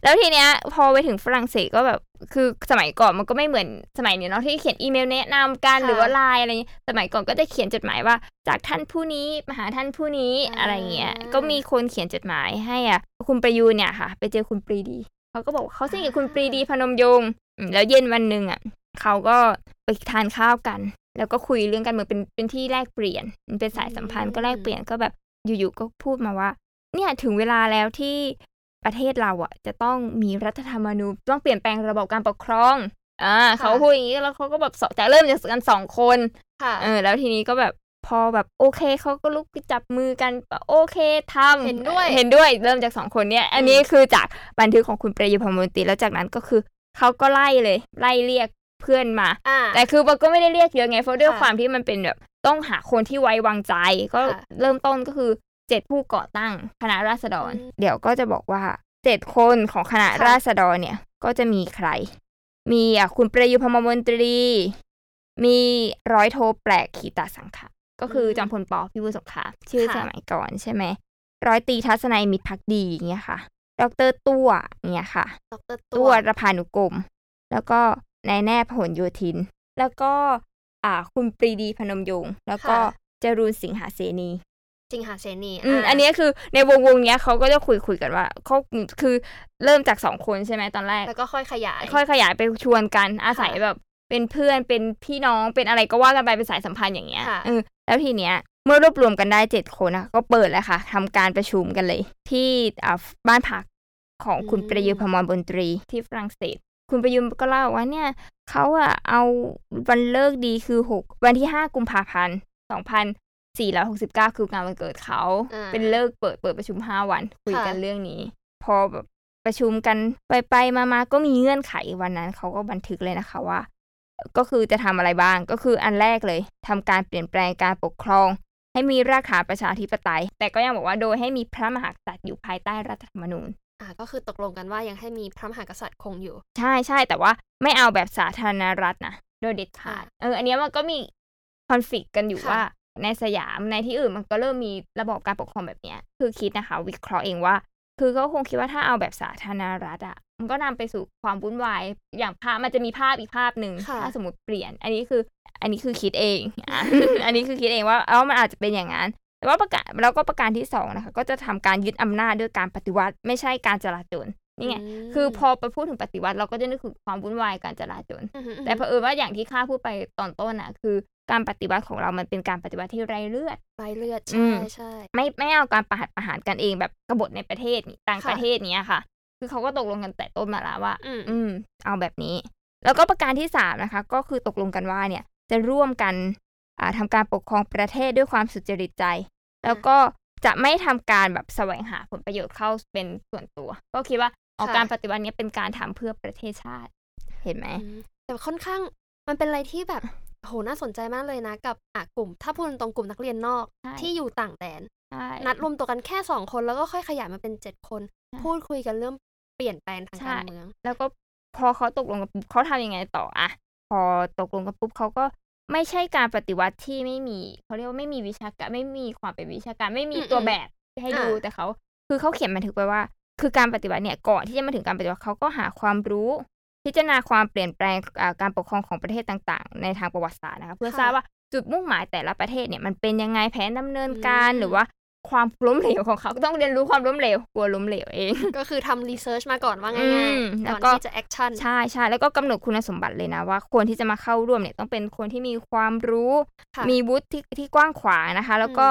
แล้วทีเนี้ย พอไปถึงฝรั่งเศสก็แบบ คือสมัยก่อนมันก็ไม่เหมือนสมัยนี้เนาะที่เขียนอีเมลแนะนำกันค่ะหรือว่าไลน์อะไรเงี้ยสมัยก่อนก็จะเขียนจดหมายว่า จากท่านผู้นี้มาหาท่านผู้นี้อ่าอะไรเงี้ย ก็มีคนเขียนจดหมายให้อะ คุณประยูนเนี่ยค่ะ ไปเจอคุณปรีดีเขาก็บอกว่าเขาสนิทกับคุณปรีดีพนมยงค์อืมแล้วเย็นวันหนึ่งอะเขาก็ไปทานข้าวกัน แล้วก็คุยเรื่องการเมืองเป็นเป็นที่แลกเปลี่ยนมันเป็นสายสัมพันธ์ก็แลกเปลี่ยนก็แบบอยู่ๆก็พูดมาว่า เนี่ยถึงเวลาแล้วที่ประเทศเราอะ จะต้องมีรัฐธรรมนูญต้องเปลี่ยนแปลงระบบการปกครองอ่าเขาพูดอย่างนี้แล้วเขาก็แบบสจากเริ่มจากกันสองคนค่ะเออแล้วทีนี้ก็แบบพอแบบโอเคเขาก็ลุกจับมือกันโอเคทำเห็นด้วยเห็นด้วยเริ่มจากสองคนเนี้ยอันนี้คือจากบันทึกของคุณประยุทธ์พรหมมนตรีแล้วจากนั้นก็คือเขาก็ไล่เลย ไล่เรียกเพื่อนมาอ่าแต่คือมันก็ไม่ได้เรียกเยอะไงเพราะด้วยค่ะความที่มันเป็นแบบต้องหาคนที่ไว้วางใจ ก็ค่ะเริ่มต้นก็คือ เจ็ดผู้ก่อตั้งคณะราษฎรอืมเดี๋ยวก็จะบอกว่าเจ็ดคนของคณะค่ะราษฎรเนี่ยก็จะมีใคร มีอะคุณประยุทธ์พรหมมนตรี มีร้อยโทแปลกขีตาสังขะก็คือจอมพลปอพิบูลสงครามชื่อสมัยก่อนใช่ไหมร้อยตรีทัศนัยมิตรพักดีอย่างเงี้ยค่ะดอกเตอรตัวเนี่ยค่ะ ดรตัตัววรพานุกรม แล้วก็นายแน่พหลโยธิน แล้วก็อ่าคุณปรีดีพนมยงค์แล้วก็ค่ะจรูนสิงหาเสนี จริงหาเสนีอืมอันนี้คือในวงวงเนี้ยเขาก็จะคุยคุยกันว่าเขาคือเริ่มจากสองคนใช่ไหมตอนแรก แล้วก็ค่อยขยาย ค่อยขยายไปชวนกันอาศัยแบบเป็นเพื่อนเป็นพี่น้องเป็นอะไรก็ว่ากันไปเป็นสายสัมพันธ์อย่างเงี้ยเออแล้วทีเนี้ยเมื่อรวบรวมกันได้เจ็ดคนนะก็เปิดแล้วค่ะทำการประชุมกันเลย ที่อ่าบ้านพักของคุณประยุทธ์พมรบนตรีที่ฝรั่งเศส คุณประยุทธ์ก็เล่าว่าเนี่ยเขาอะเอาวันเลิกดีคือหกวันที่ห้ากุมภาพันธ์สองพัน สี่ร้อยหกสิบเก้าคืองานวันเกิดเขา เป็นเลิกเปิดเปิดประชุมห้าวัน คุยกันเรื่องนี้ พอแบบประชุมกันไปไปมามาก็มีเงื่อนไขวันนั้นเขาก็บันทึกเลยนะคะว่า ก็คือจะทำอะไรบ้างก็คืออันแรกเลยทำการเปลี่ยนแปลงการปกครอง ให้มีรากฐานประชาธิปไตย แต่ก็ยังบอกว่าโดยให้มีพระมหากษัตริย์อยู่ภายใต้รัฐธรรมนูญอ่าก็คือตกลงกันว่ายังให้มีพระมหากษัตริย์คงอยู่ ใช่ใช่แต่ว่าไม่เอาแบบสาธารณรัฐนะโดยเด็ดขาดเอออันนี้มันก็มีคอนฟ lict กันอยู่ว่า ในสยามในที่อื่นมันก็เริ่มมีระบบการปกครองแบบเนี้ย คือคิดนะคะ วิเคราะห์เองว่า คือเขาคงคิดว่าถ้าเอาแบบสาธารณรัฐอะมันก็นำไปสู่ความวุ่นวาย อย่างภาพมันจะมีภาพอีกภาพหนึ่งถ้าสมมติเปลี่ยน อันนี้คือ อันนี้คือคิดเอง อันนี้คือคิดเองว่า เออมันอาจจะเป็นอย่างนั้นแต่ว่าประกาศแล้วก็ประการที่สองนะคะ ก็จะทำการยึดอำนาจด้วยการปฏิวัติ ไม่ใช่การจลาจลนี่ไง คือพอไปพูดถึงปฏิวัติเราก็จะนึกถึงความวุ่นวายการจลาจลแต่เผอิญว่าอย่างที่ข้าพูดไปตอนต้นอะ คือ การปฏิวัติของเรามันเป็นการปฏิวัติที่ไร้เลือดไร้เลือดใช่ใช่ไม่ไม่เอาการประหัตประหารกันเองแบบกบฏในประเทศต่างประเทศเนี้ยค่ะ คือเขาก็ตกลงกันแต่ต้นมาแล้วว่า อืม เอาแบบนี้ แล้วก็ประการที่สามนะคะ ก็คือตกลงกันว่าเนี่ย จะร่วมกันอ่าทำการปกครองประเทศด้วยความสุจริตใจ แล้วก็จะไม่ทำการแบบแสวงหาผลประโยชน์เข้าเป็นส่วนตัว ก็คิดว่าออกการปฏิวัตินี้เป็นการทำเพื่อประเทศชาติ เห็นไหมแต่ค่อนข้างมันเป็นอะไรที่แบบ โหน่าสนใจมากเลยนะกับอะกลุ่ม ถ้าพูดตรงกลุ่มนักเรียนนอกที่อยู่ต่างแดนนัดรวมตัวกันแค่สองคนแล้วก็ค่อยขยายมาเป็นเจ็ดคนพูดคุยกันเรื่องเปลี่ยนแปลงทางการเมือง แล้วก็พอเขาตกลงกันปุ๊บเขาทำยังไงต่ออะพอตกลงกันปุ๊บเขาก็ไม่ใช่การปฏิวัติที่ไม่มีเขาเรียกว่าไม่มีวิชาการไม่มีความเป็นวิชาการไม่มีตัวแบบให้ดูแต่เขาคือเขาเขียนบันทึกไปว่า คือการปฏิบัติเนี่ยก่อนที่จะมาถึงการปฏิวัติเขาก็หาความรู้ พิจารณาความเปลี่ยนแปลงการปกครองของประเทศต่างๆ ในทางประวัติศาสตร์นะคะเพื่อทราบว่าจุดมุ่งหมายแต่ละประเทศเนี่ยมันเป็นยังไงแผนดำเนินการหรือว่าความล้มเหลวของเขาต้องเรียนรู้ความล้มเหลวกลัวล้มเหลวเอง ก็คือทำ research มาก่อนว่าง่ายๆก่อนที่จะ action ใช่ใช่แล้วก็กำหนดคุณสมบัติเลยนะว่าคนที่จะมาเข้าร่วมเนี่ยต้องเป็นคนที่มีความรู้ มีวุฒิที่ที่กว้างขวางนะคะ แล้วก็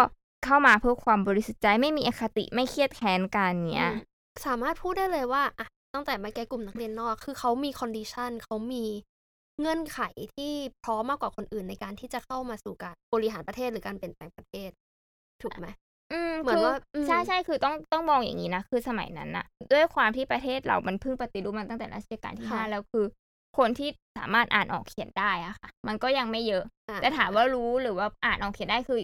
เข้ามาเพื่อความบริสุทธิ์ใจไม่มีอคติไม่เคียดแค้นกันเนี้ยสามารถพูดได้เลยว่าอะ ตั้งแต่มาแกกลุ่มนักเรียนนอก คือเขามี condition เขามีเงื่อนไขที่พร้อมมากกว่าคนอื่นในการที่จะเข้ามาสู่การบริหารประเทศหรือการเปลี่ยนแปลงประเทศ ถูกไหมอืมเหมือนว่าใช่ใช่คือต้องต้องมองอย่างนี้นะ คือสมัยนั้นน่ะด้วยความที่ประเทศเรามันเพิ่งปฏิรูปมันตั้งแต่รัชกาลที่ห้าแล้วคือ คนที่สามารถอ่านออกเขียนได้อะค่ะ มันก็ยังไม่เยอะ แต่ถามว่ารู้หรือว่าอ่านออกเขียนได้คือ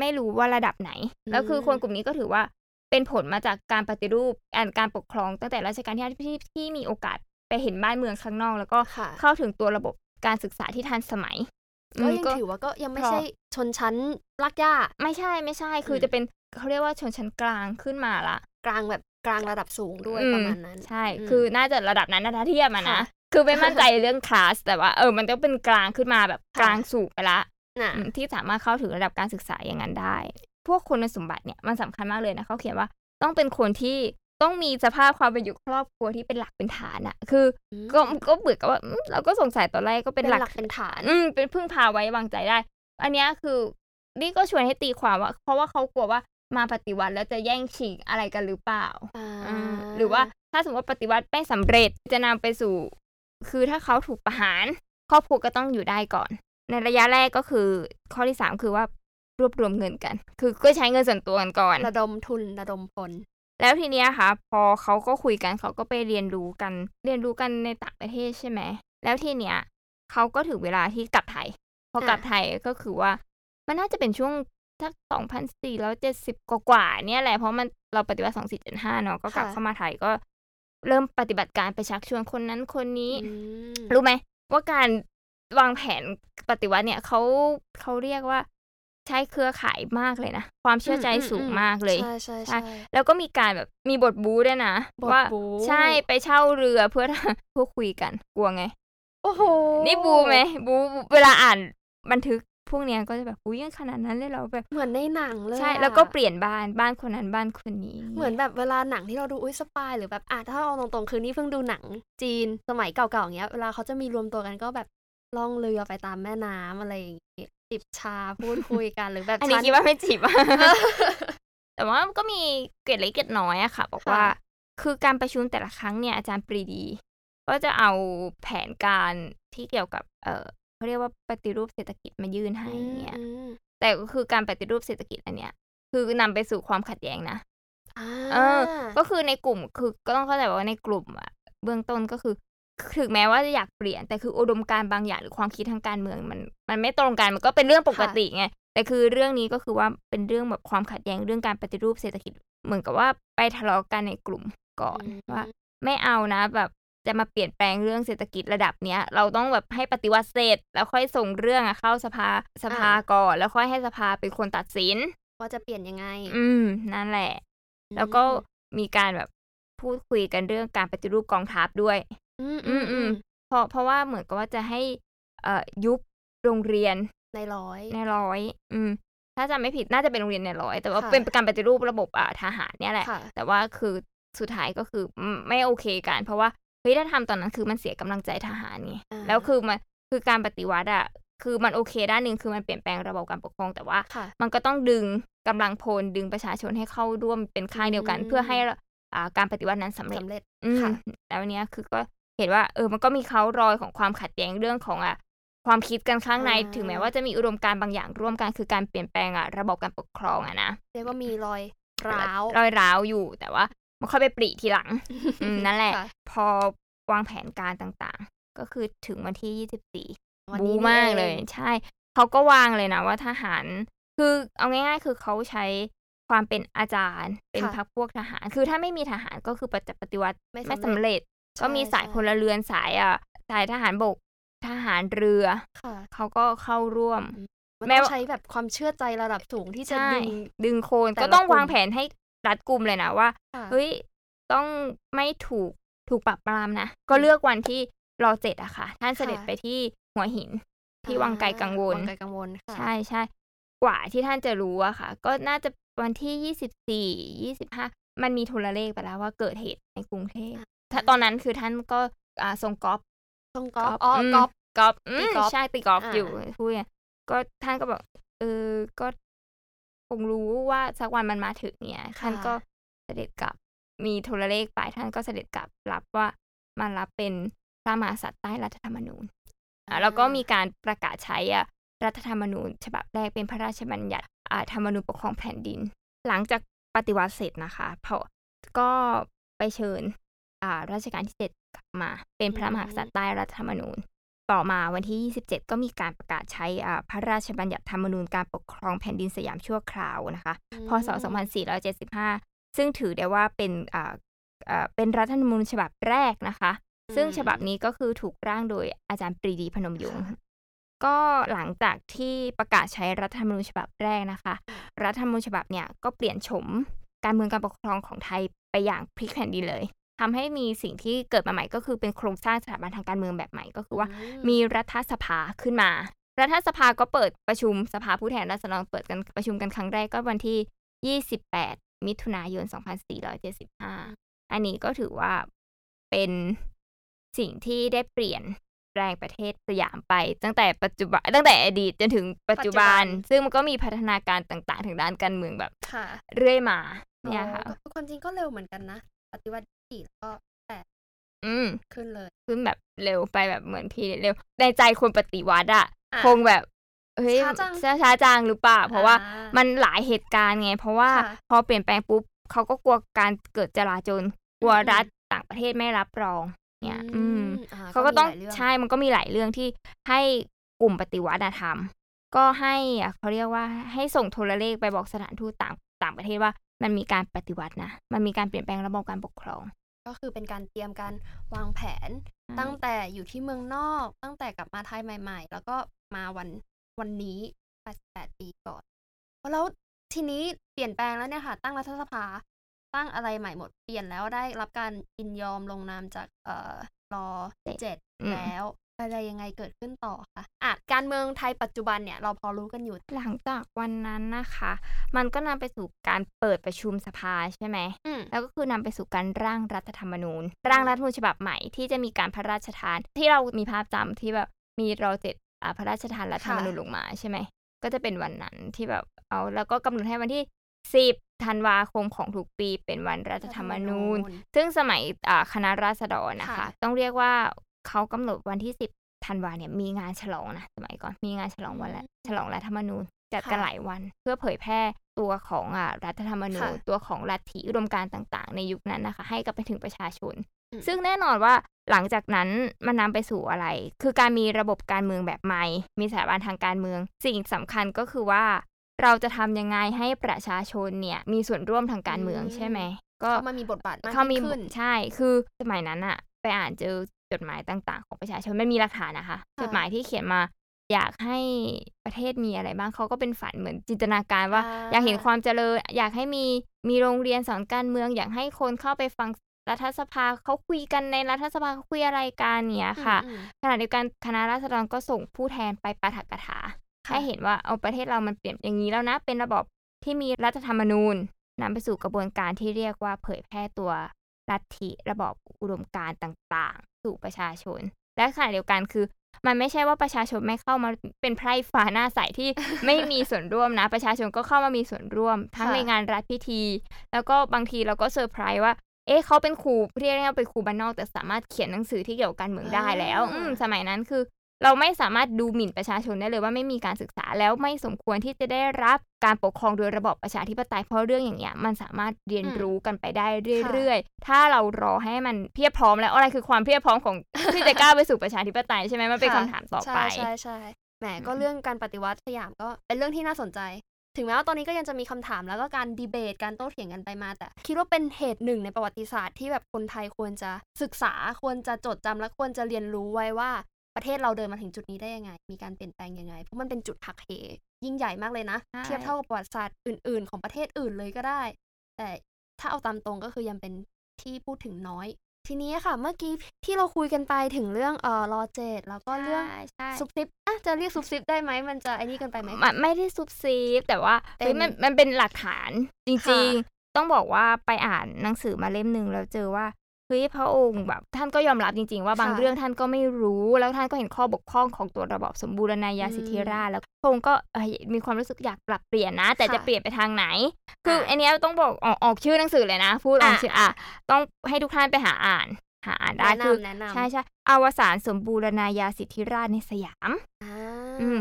ไม่รู้ว่าระดับไหน แล้วคือคนกลุ่มนี้ก็ถือว่า เป็นผลมาจากการปฏิรูปการการปกครองตั้งแต่รัชกาลที่ห้าที่ที่มีโอกาสไปเห็นบ้านเมืองข้างนอก แล้วก็เข้าถึงตัวระบบการศึกษาที่ทันสมัยก็ยังถือว่าก็ยังไม่ใช่ชนชั้นรากหญ้าไม่ใช่ไม่ใช่คือจะเป็นเขาเรียกว่าชนชั้นกลางขึ้นมาละกลางแบบกลางระดับสูงด้วยประมาณนั้น ใช่ คือน่าจะระดับนั้นนะถ้าเทียบมานะ คือไม่มั่นใจเรื่องคลาส แต่ว่าเออ มันต้องเป็นกลางขึ้นมาแบบกลางสูงไปละที่สามารถเข้าถึงระดับการศึกษาอย่างนั้นได้ พวกคุณสมบัติเนี่ยมันสำคัญมากเลยนะเขาเขียนว่าต้องเป็นคนที่ต้องมีสภาพความเป็นอยู่ครอบครัวที่เป็นหลักเป็นฐานอะคือ ก็ก็เบื่อกับว่าเราก็สงสัยตอนแรกก็เป็นหลักเป็นฐาน อืมเป็นพึ่งพาไว้วางใจได้ อันนี้คือนี่ก็ชวนให้ตีความว่า เพราะว่าเขากลัวว่ามาปฏิวัติแล้วจะแย่งชิงอะไรกันหรือเปล่าหรือว่าถ้าสมมติว่าปฏิวัติไม่สำเร็จจะนำไปสู่ คือถ้าเขาถูกประหาร ครอบครัวก็ต้องอยู่ได้ก่อน ในระยะแรกก็คือ ข้อที่สามคือว่า รวบรวมเงินกัน คือก็ใช้เงินส่วนตัวกันก่อน ระดมทุนระดมพลแล้วทีเนี้ยค่ะ พอเขาก็คุยกันเขาก็ไปเรียนรู้กัน เรียนรู้กันในต่างประเทศใช่ไหมแล้วทีเนี้ยเขาก็ถึงเวลาที่กลับไทย พอกลับไทยก็คือว่า มันน่าจะเป็นช่วงสักสองพันสี่ร้อยเจ็ดสิบกว่าเนี่ยแหละเพราะมันเราปฏิบัติสองสี่เจ็ดห้าเนาะก็กลับเข้ามาไทยก็ เริ่มปฏิบัติการไปชักชวนคนนั้นคนนี้ รู้ไหมว่าการวางแผนปฏิวัติเนี่ยเขาเขาเรียกว่า ใช้เครือข่ายมากเลยนะ ความเชื่อใจสูงมากเลย ใช่ใช่ใช่แล้วก็มีการแบบมีบทบูด้วยนะว่าใช่ไปเช่าเรือเพื่อพูดคุยกันกลัวไง โอ้โห นี่บูไหมบูเวลาอ่านบันทึกพวกเนี้ยก็จะแบบอุ้ยขนาดนั้นเลยเหราแบบเหมือนในหนังเลยใช่อะแล้วก็เปลี่ยนบ้านบ้านคนนั้นบ้านคนนี้ เหมือนแบบเวลาหนังที่เราดูอุ้ยสปายหรือแบบอะถ้าเอาตรงๆคือนี่เพิ่งดูหนังจีนสมัยเก่าๆอย่างเงี้ยเวลาเขาจะมีรวมตัวกันก็แบบล่องเรือไปตามแม่น้ำอะไรอย่างงี้ จิบชาพูดคุยกันหรือแบบอันนี้ฉัคิดว่าไม่จีบอะแต่ว่าก็มีเกร็ดเล็กเกร็ดน้อยอะค่ะ บอกว่าค่ะคือการประชุมแต่ละครั้งเนี่ยอาจารย์ปรีดี ก็จะเอาแผนการที่เกี่ยวกับ เออเขาเรียกว่าปฏิรูปเศรษฐกิจมายื่นให้เนี่ยอืมแต่ก็คือการปฏิรูปเศรษฐกิจอันเนี้ย คือนำไปสู่ความขัดแย้งนะอ่าเออ ก็คือในกลุ่มคือก็ต้องเข้าใจว่าในกลุ่มอะเบื้องต้นก็คือ ถึงแม้ว่าจะอยากเปลี่ยน แต่คืออุดมการณ์บางอย่างหรือความคิดทางการเมืองมัน มันไม่ตรงกันมันก็เป็นเรื่องปกติไงแต่คือเรื่องนี้ก็คือว่าเป็นเรื่องแบบความขัดแย้งเรื่องการปฏิรูปเศรษฐกิจ เหมือนกับว่าไปทะเลาะกันในกลุ่มก่อนว่า ไม่เอานะแบบจะมาเปลี่ยนแปลงเรื่องเศรษฐกิจระดับเนี้ย เราต้องแบบให้ปฏิวัติเสร็จ แล้วค่อยส่งเรื่องอะเข้าสภาสภาก่อน แล้วค่อยให้สภาเป็นคนตัดสินว่าจะเปลี่ยนยังไง อืม นั่นแหละ แล้วก็มีการแบบพูดคุยกันเรื่องการปฏิรูปกองทัพด้วย อืมอือืมมอือืมมเพราะเพราะว่าเหมือนกับว่าจะให้เอ่อยุบโรงเรียนในร้อยในร้อย อืม ถ้าจำไม่ผิดน่าจะเป็นโรงเรียนในร้อย แต่ว่าค่ะเป็นการปฏิรูประบบอ่าทหารเนี่ยแหละค่ะแต่ว่าคือสุดท้ายก็คืออืมไม่โอเคกัน เพราะว่าเฮ้ยถ้าทำตอนนั้นคือมันเสียกำลังใจทหารไงอ่าแล้วคือมันคือการปฏิวัติอะคือมันโอเคด้านหนึ่งคือมันเปลี่ยนแปลงระบบการปกครองแต่ว่าค่ะมันก็ต้องดึงกำลังพลดึงประชาชนให้เข้าร่วมเป็นค่ายเดียวกันอืมเพื่อให้อ่าการปฏิวัตินั้นสำเร็จสำเร็จอืมค่ะแล้วเนี้ยคือก็ เห็นว่าเออมันก็มีเขารอยของความขัดแย้งเรื่องของอะความคิดกันข้างในอ่าถึงแม้ว่าจะมีอุดมการณ์บางอย่างร่วมกันคือการเปลี่ยนแปลงอะระบบการปกครองอะนะเรียกว่ามีรอยร้าวรอยร้าวอยู่แต่ว่ามันค่อยไปปริทีหลังอืมนั่นแหละค่พอวางแผนการต่างๆ ก็คือถึงวันที่ยี่สิบสี่วันบูนี้มากนี่เลยองใช่ เขาก็วางเลยนะว่าทหาร คือเอาง่าย ๆ คือเขาใช้ความเป็นอาจารย์ เป็นค่ะพรรคพวกทหาร คือถ้าไม่มีทหารก็คือปฏิปฏิวัติไม่ไม่สำสำเร็จเร็จ ก็มีสายใช่พลเรือนสายอะสายทหารบกทหารเรือค่ะเขาก็เข้าร่วมมันแม้ต้องว่าใช้แบบความเชื่อใจระดับสูงที่จะใช่ดึงดึงโคนแต่ก็ละต้องกลุ่มวางแผนให้รัดกุมเลยนะว่าค่ะเฮ้ยต้องไม่ถูกถูกปรับปรามนะ ก็เลือกวันที่รอเจ็ดอะค่ะ ท่านเสด็จค่ะไปที่หัวหินที่วังไกลกังวลวังไกลกังวลค่ะใช่ใช่กว่าที่ท่านจะรู้อะค่ะ ก็น่าจะวันที่ยี่สิบสี่ยี่สิบห้ามันมีโทรเลขไปแล้วว่าเกิดเหตุในกรุงเทพ ถ้าตอนนั้นคือท่านก็อ่าทรงกอล์ฟตรงกอล์ฟอ๋ออมกอล์ฟกอล์ฟอืตีมกอล์ฟใช่ตีกอล์ฟอ่าอยู่พูดไงก็ท่านก็บอกเออก็คงรู้ว่าสักวันมันมาถึงเนี่ยท่านก็เสด็จกลับมีโทรเลขไปท่านก็เสด็จกลับรับว่ามารับเป็นพระมหากษัตริย์ใต้รัฐธรรมนูญอ่าแล้วก็มีการประกาศใช้อะรัฐธรรมนูญ ฉบับแรกเป็นพระราชบัญญัติอ่าธรรมนูญปกครองแผ่นดิน หลังจากปฏิวัติเสร็จนะคะพอก็ไปเชิญอ่า รัชกาลที่เจ็ดกลับมาเป็นพระมหากษัตริย์ใต้รัฐธรรมนูญ ต่อมาวันที่ 27 ก็มีการประกาศใช้อ่าพระราชบัญญัติธรรมนูญการปกครองแผ่นดินสยามชั่วคราวนะคะ พศ 2475 ซึ่งถือได้ว่าเป็นอ่าอ่าเป็นรัฐธรรมนูญฉบับแรกนะคะ ซึ่งฉบับนี้ก็คือถูกร่างโดยอาจารย์ปรีดีพนมยงค์ค่ะก็หลังจากที่ประกาศใช้รัฐธรรมนูญฉบับแรกนะคะ รัฐธรรมนูญฉบับเนี่ยก็เปลี่ยนโฉมการเมืองการปกครองของไทยไปอย่างพลิกแผ่นดินเลย ทำให้มีสิ่งที่เกิดมาใหม่ก็คือเป็นโครงสร้างสถาบันทางการเมืองแบบใหม่ก็คือว่ามีรัฐสภาขึ้นมา รัฐสภาก็เปิดประชุมสภาผู้แทนราษฎรเปิดกันประชุมกันครั้งแรกก็วันที่ 28 มิถุนายน 2475 อันนี้ก็ถือว่าเป็นสิ่งที่ได้เปลี่ยนแปลงประเทศสยามไป ตั้งแต่ปัจจุบันตั้งแต่อดีตจนถึงปัจจุบันปัจจุบันซึ่งมันก็มีพัฒนาการต่างๆทางด้านการเมืองแบบค่ะเรื่อยมาเนี่ยค่ะอ๋อก็ความจริงก็เร็วเหมือนกันนะปฏิวัติ สี่แล้วก็แปดอืม ขึ้นเลย ขึ้นแบบเร็วไปแบบเหมือนพี่เร็ว ในใจคนปฏิวัติอะอะคงแบบเฮ้ยช้าจังช้าช้าจังหรือเปล่า เพราะว่าอ่ามันหลายเหตุการณ์ไง เพราะว่าค่ะพอเปลี่ยนแปลงปุ๊บเขาก็กลัวการเกิดจลาจลกลัวอืมรัฐต่างประเทศไม่รับรอง เนี่ย อืมอ่เขาก็ต้องมีหลยเรื่ใช่มันก็มีหลายเรื่องที่ให้กลุ่มปฏิวัติอะทำก็ให้อะเขาเรียกว่าให้ส่งโทรเลขไปบอกสถานทูตต่างต่างประเทศว่า มันมีการปฏิวัตินะ มันมีการเปลี่ยนแปลงระบบการปกครอง ก็คือเป็นการเตรียมการวางแผน ตั้งแต่อยู่ที่เมืองนอก ตั้งแต่กลับมาไทยใหม่ ๆ แล้วก็มาวันวันนี้88ปีก่อน แล้วทีนี้เปลี่ยนแปลงแล้วเนี่ยค่ะ ตั้งรัฐสภา ตั้งอะไรใหม่หมด เปลี่ยนแล้วได้รับการยินยอมลงนามจากเอ่อรอเจ็ดอืมแล้ว อะไรยังไงเกิดขึ้นต่อคะอะการเมืองไทยปัจจุบันเนี่ยเราพอรู้กันอยู่ หลังจากวันนั้นนะคะ มันก็นำไปสู่การเปิดประชุมสภาใช่ไหมอืมแล้วก็คือนำไปสู่การร่างรัฐธรรมนูญ ร่างรัฐธรรมนูญฉบับใหม่ที่จะมีการพระราชทาน ที่เรามีภาพจำที่แบบมีเราเจ็ดอ่าพระราชทานรัฐธรรมนูญลงมาใช่ไหมก็จะเป็นวันนั้นที่แบบเอาแล้วก็กำหนดให้วันที่10ธันวาคมของทุกปีเป็นวันรัฐธรรมนูญ ซึ่งสมัยอ่าคณะราษฎรนะคะค่ะต้องเรียกว่า เขากำหนดวันที่10ธันวาเนี่ยมีงานฉลองนะสมัยก่อนมีงานฉลองวันละฉลองรัฐธรรมนูญจัดกันค่ะหลายวันเพื่อเผยแพร่ตัวของอ่ารัฐธรรมนูญค่ะตัวของลัทธิอุดมการณ์ต่างๆ ในยุคนั้นนะคะ ให้กับไปถึงประชาชนอืมซึ่งแน่นอนว่าหลังจากนั้นมันนำไปสู่อะไร คือการมีระบบการเมืองแบบใหม่ มีสถาบันทางการเมือง สิ่งสำคัญก็คือว่า เราจะทำยังไงให้ประชาชนเนี่ยมีส่วนร่วมทางการเมืองอืมใช่ไหมก็เขามามีบทบาทมากเขามียิ่งขึ้นใช่ คือสมัยนั้นอะไปอ่านเจอ จดหมายต่าง ๆ ของประชาชนไม่มีหลักฐานนะคะค่ะจดหมายที่เขียนมาอยากให้ประเทศมีอะไรบ้างเขาก็เป็นฝันเหมือนจินตนาการว่าอ่า อยากเห็นความเจริญ อยากให้มีมีโรงเรียนสอนการเมือง อยากให้คนเข้าไปฟังรัฐสภาเขาคุยกันในรัฐสภาเขาคุยอะไรกันเนี่ยค่ะอืมขณะเดียวกันคณะราษฎรก็ส่งผู้แทนไปปาฐกถาค่ะให้เห็นว่าเอาประเทศเรามันเปลี่ยนอย่างนี้แล้วนะ เป็นระบอบที่มีรัฐธรรมนูญนำไปสู่กระบวนการที่เรียกว่าเผยแพร่ตัว ลัทธิระบอบอุดมการณ์ต่าง ๆ สู่ประชาชน และขณะเดียวกันคือ มันไม่ใช่ว่าประชาชนไม่เข้ามาเป็นไพร่ฟ้าหน้าใสที่ไม่มีส่วนร่วมนะ ประชาชนก็เข้ามามีส่วนร่วม ทั้งค่ะในงานรัฐพิธี แล้วก็บางทีเราก็เซอร์ไพรส์ว่าเอ๊ะเขาเป็นครูเรียกง่ายๆว่าเป็นครูบ้านนอกแต่สามารถเขียนหนังสือที่เกี่ยวกับการเมืองได้แล้วอ่าอืมสมัยนั้นคือ เราไม่สามารถดูหมิ่นประชาชนได้เลยว่าไม่มีการศึกษาแล้วไม่สมควรที่จะได้รับการปกครองโดยระบอบประชาธิปไตยเพราะเรื่องอย่างเงี้ยมันสามารถเรียนรู้กันไปได้เรื่อยๆ ถ้าเรารอให้มันเพียบพร้อมแล้วอะไรคือความเพียบพร้อมของที่จะก้าวไปสู่ประชาธิปไตยใช่ไหมมันเป็นค่ะคำถามต่อไปใช่ใช่ใช่แหมก็อืมเรื่องการปฏิวัติสยามก็เป็นเรื่องที่น่าสนใจ ถึงแม้ว่าตอนนี้ก็ยังจะมีคำถามแล้วก็การดีเบตการโต้เถียงกันไปมา แต่คิดว่าเป็นเหตุหนึ่งในประวัติศาสตร์ที่แบบคนไทยควรจะศึกษาควรจะจดจำและควรจะเรียนรู้ไว้ว่า ประเทศเราเดินมาถึงจุดนี้ได้ยังไง มีการเปลี่ยนแปลงยังไง เพราะมันเป็นจุดหักเหยิ่งใหญ่มากเลยนะใช่เทียบเท่ากับประวัติศาสตร์อื่น ๆ ของประเทศอื่นเลยก็ได้ แต่ถ้าเอาตามตรงก็คือยังเป็นที่พูดถึงน้อย ทีนี้ค่ะ เมื่อกี้ที่เราคุยกันไปถึงเรื่องเอ่อรอเจดแล้วก็เรื่องใช่ใช่ซุบซิบอะจะเรียกซุบซิบได้ไหมมันจะไอ้นี่เกันไปไหมมันไม่ได้ซุบซีบแต่ว่าเป็นเฮ้ยมันมันเป็นหลักฐานจค่ะริง ๆ ต้องบอกว่าไปอ่านหนังสือมาเล่มหนึ่งแล้วเจอว่า เฮ้ยพระองค์แบบท่านก็ยอมรับจริง ๆ ว่าบางค่ะเรื่องท่านก็ไม่รู้ แล้วท่านก็เห็นข้อบกพร่องของตัวระบอบสมบูรณาญาสิทธิราชย์แล้วพระองค์ก็เอ้ยมีความรู้สึกอยากปรับเปลี่ยนนะ แต่ค่ะจะเปลี่ยนไปทางไหน คืออัอะนเนี้ยต้องบอกออกออกชื่อหนังสือเลยนะ พูดออกอะชื่ออะต้องให้ทุกท่านไปหาอ่านหาอ่านได้แนะคือนำแนะนำใช่ใช่อวสานสมบูรณาญาสิทธิราชย์ในสยามอ่าอืม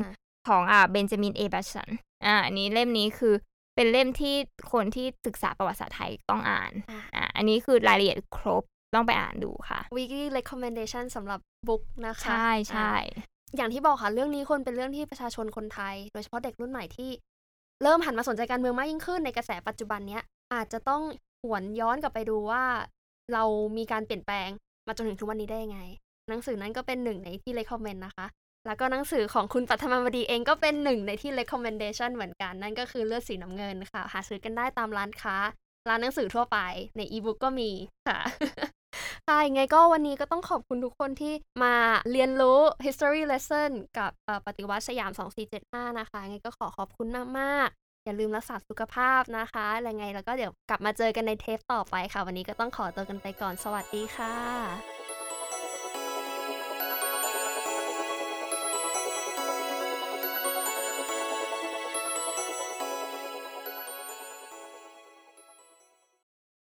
ของอ่าเบนจามินเอบัชันอ่าอันนี้เล่มนี้คือเป็นเล่มที่คนที่ศึกษาประวัติศาสตร์ไทยต้องอ่านอะอ่าอันนี้คือรายละเอียดครบ ต้องไปอ่านดูค่ะ weekly recommendation สำหรับบุ๊กนะคะ ใช่ใช่อะอย่างที่บอกค่ะ เรื่องนี้คนเป็นเรื่องที่ประชาชนคนไทย โดยเฉพาะเด็กรุ่นใหม่ที่ เริ่มหันมาสนใจการเมืองมากยิ่งขึ้นในกระแสปัจจุบันเนี้ยอาจจะต้องหวนย้อนกลับไปดูว่า เรามีการเปลี่ยนแปลงมาจนถึงทุกวันนี้ได้ยังไง หนังสือนั้นก็เป็นหนึ่งในที่ recommend นะคะ แล้วก็หนังสือของคุณปัทมาบดีเองก็เป็นหนึ่งในที่ recommendation เหมือนกัน นั่นก็คือเลือดสีน้ำเงินค่ะ หาซื้อกันได้ตามร้านค้า ร้านหนังสือทั่วไป ในอีบุ๊กก็มีค่ะ ค่ะยังไงก็วันนี้ก็ต้องขอบคุณทุกคนที่มาเรียนรู้ history lesson กับปฏิวัติสยาม 2475 นะคะยังไงก็ขอขอบคุณมากๆอย่าลืมรักษาสุขภาพนะคะอะไรไงแล้วก็เดี๋ยวกลับมาเจอกันในเทปต่อไปค่ะ วันนี้ก็ต้องขอตัวกันไปก่อนสวัสดีค่ะ